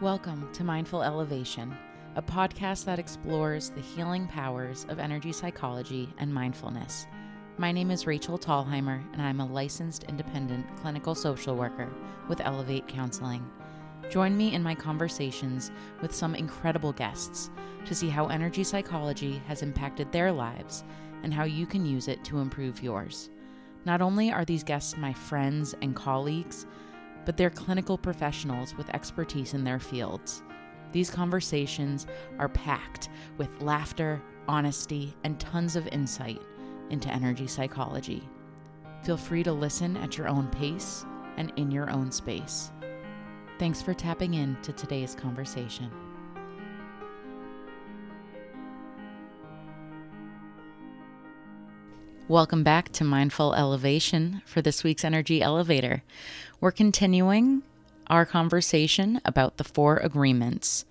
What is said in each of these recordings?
Welcome to Mindful Elevation, a podcast that explores the healing powers of energy psychology and mindfulness. My name is Rachael Tallheimer, and I'm a licensed independent clinical social worker with Elevate Counseling. Join me in my conversations with some incredible guests to see how energy psychology has impacted their lives and how you can use it to improve yours. Not only are these guests my friends and colleagues, but they're clinical professionals with expertise in their fields. These conversations are packed with laughter, honesty, and tons of insight into energy psychology. Feel free to listen at your own pace and in your own space. Thanks for tapping in to today's conversation. Welcome back to Mindful Elevation for this week's Energy Elevator. We're continuing our conversation about the four agreements.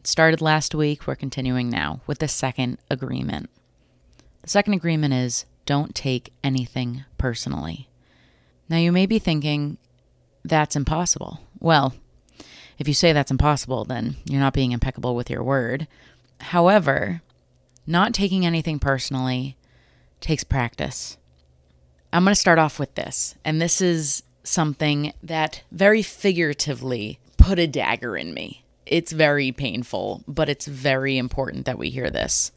It started last week, we're continuing now with the second agreement. The second agreement is don't take anything personally. Now, you may be thinking, that's impossible. Well, if you say that's impossible, then you're not being impeccable with your word. However, not taking anything personally takes practice. I'm going to start off with this, and this is something that very figuratively put a dagger in me. It's very painful, but it's very important that we hear this.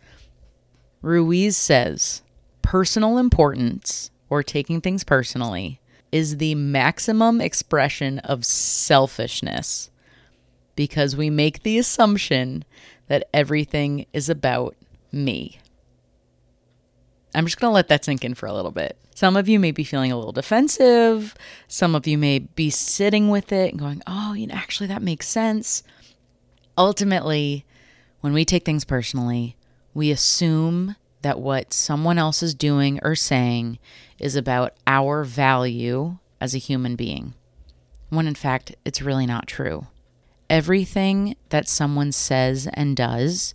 Ruiz says personal importance, or taking things personally, is the maximum expression of selfishness because we make the assumption that everything is about me. I'm just going to let that sink in for a little bit. Some of you may be feeling a little defensive. Some of you may be sitting with it and going, oh, you know, actually, that makes sense. Ultimately, when we take things personally, we assume that what someone else is doing or saying is about our value as a human being, when in fact, it's really not true. Everything that someone says and does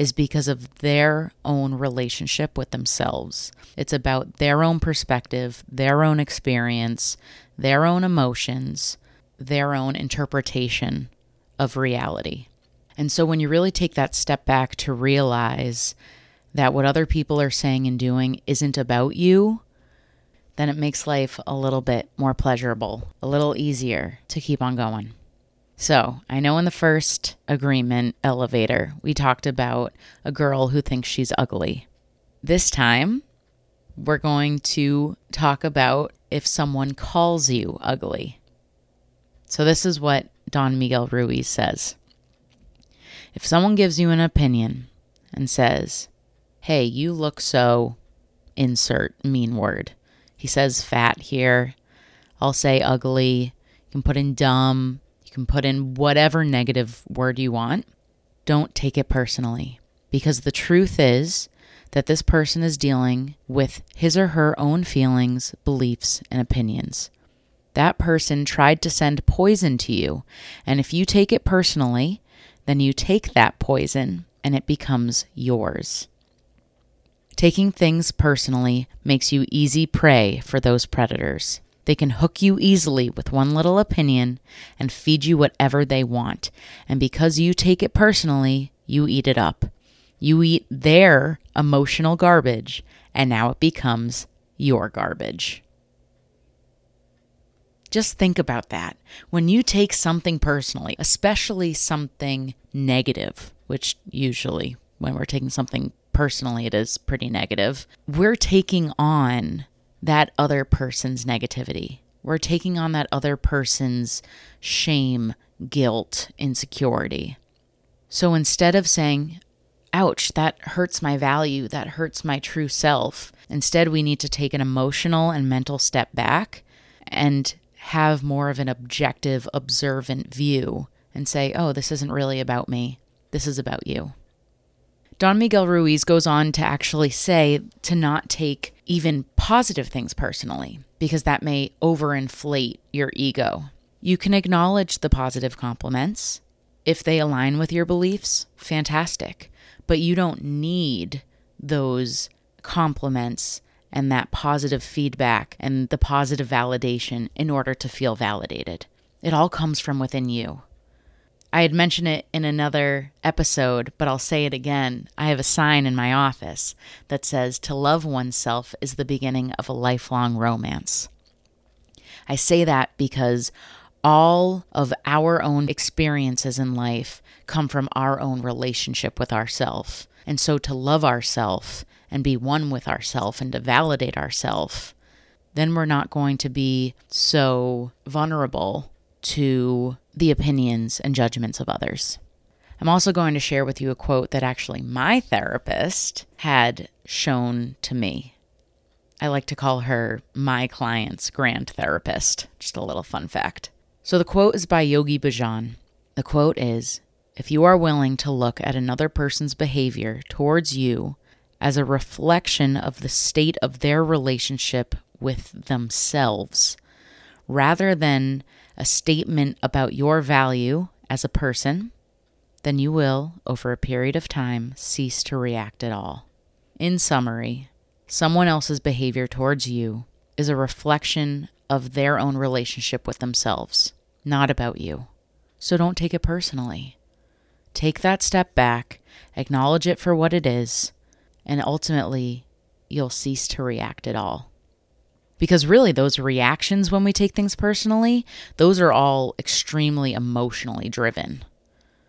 is because of their own relationship with themselves. It's about their own perspective, their own experience, their own emotions, their own interpretation of reality. And so when you really take that step back to realize that what other people are saying and doing isn't about you, then it makes life a little bit more pleasurable, a little easier to keep on going. So, I know in the first agreement elevator, we talked about a girl who thinks she's ugly. This time, we're going to talk about if someone calls you ugly. So, this is what Don Miguel Ruiz says. If someone gives you an opinion and says, Hey, you look so, insert mean word. He says fat here. I'll say ugly. You can put in dumb you can put in whatever negative word you want. Don't take it personally because the truth is that this person is dealing with his or her own feelings, beliefs, and opinions. That person tried to send poison to you, and if you take it personally, then you take that poison and it becomes yours. Taking things personally makes you easy prey for those predators. They can hook you easily with one little opinion and feed you whatever they want. And because you take it personally, you eat it up. You eat their emotional garbage, and now it becomes your garbage. Just think about that. When you take something personally, especially something negative, which usually when we're taking something personally, it is pretty negative, we're taking on that other person's negativity. We're taking on that other person's shame, guilt, insecurity. So instead of saying, ouch, that hurts my value, that hurts my true self, instead we need to take an emotional and mental step back and have more of an objective, observant view and say, oh, this isn't really about me. This is about you. Don Miguel Ruiz goes on to actually say to not take even positive things personally, because that may overinflate your ego. You can acknowledge the positive compliments. If they align with your beliefs, fantastic. But you don't need those compliments and that positive feedback and the positive validation in order to feel validated. It all comes from within you. I had mentioned it in another episode, but I'll say it again. I have a sign in my office that says, To love oneself is the beginning of a lifelong romance. I say that because all of our own experiences in life come from our own relationship with ourself. And so to love ourself and be one with ourself and to validate ourself, then we're not going to be so vulnerable to the opinions and judgments of others. I'm also going to share with you a quote that actually my therapist had shown to me. I like to call her my client's grand therapist. Just a little fun fact. So the quote is by Yogi Bhajan. The quote is If you are willing to look at another person's behavior towards you as a reflection of the state of their relationship with themselves, rather than a statement about your value as a person, then you will, over a period of time, cease to react at all. In summary, someone else's behavior towards you is a reflection of their own relationship with themselves, not about you. So don't take it personally. Take that step back, acknowledge it for what it is, and ultimately, you'll cease to react at all. Because really, those reactions when we take things personally, those are all extremely emotionally driven.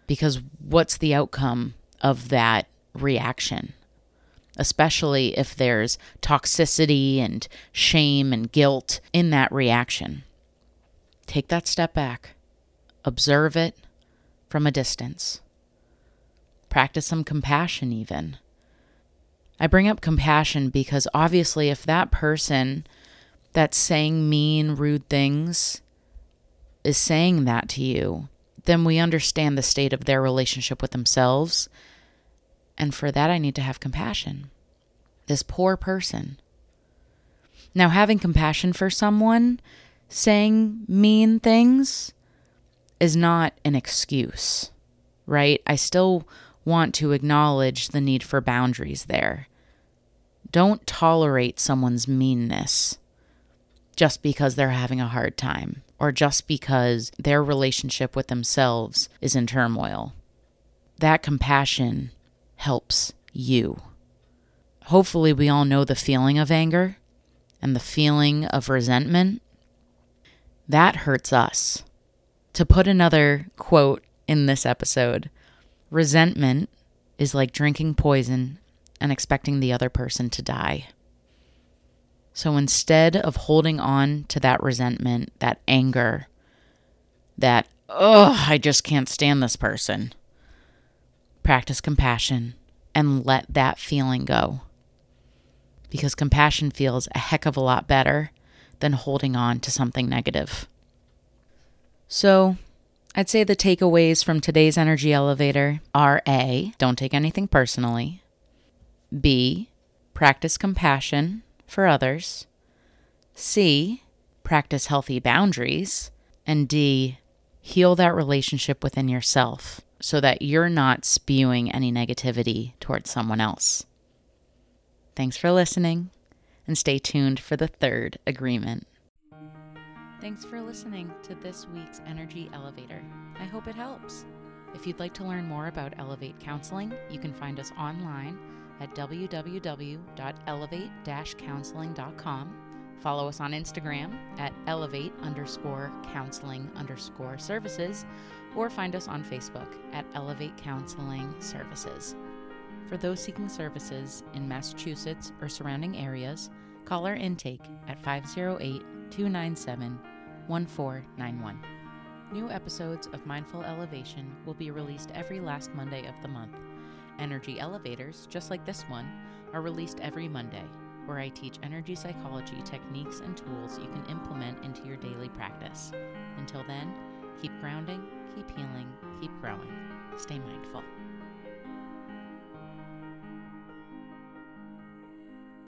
Because what's the outcome of that reaction? Especially if there's toxicity and shame and guilt in that reaction. Take that step back, observe it from a distance, practice some compassion, even. I bring up compassion because obviously, if that person that's saying mean, rude things is saying that to you, then we understand the state of their relationship with themselves. And for that, I need to have compassion. This poor person. Now, having compassion for someone saying mean things is not an excuse, right? I still want to acknowledge the need for boundaries there. Don't tolerate someone's meanness just because they're having a hard time or just because their relationship with themselves is in turmoil. That compassion helps you. Hopefully, we all know the feeling of anger and the feeling of resentment. That hurts us. To put another quote in this episode, resentment is like drinking poison and expecting the other person to die. So instead of holding on to that resentment, that anger, that, oh, I just can't stand this person, practice compassion and let that feeling go. Because compassion feels a heck of a lot better than holding on to something negative. So, I'd say the takeaways from today's energy elevator are A, don't take anything personally. B, practice compassion for others. C, practice healthy boundaries. And D, heal that relationship within yourself so that you're not spewing any negativity towards someone else. Thanks for listening, and stay tuned for the third agreement. Thanks for listening to this week's Energy Elevator. I hope it helps. If you'd like to learn more about Elevate Counseling, you can find us online at www.elevate-counseling.com. Follow us on Instagram at elevate underscore counseling underscore services, or find us on Facebook at Elevate Counseling Services. For those seeking services in Massachusetts or surrounding areas, call our intake at 508 297 1491. New episodes of Mindful Elevation will be released every last Monday of the month. Energy elevators, just like this one, are released every Monday, where I teach energy psychology techniques and tools you can implement into your daily practice. Until then, keep grounding, keep healing, keep growing. Stay mindful.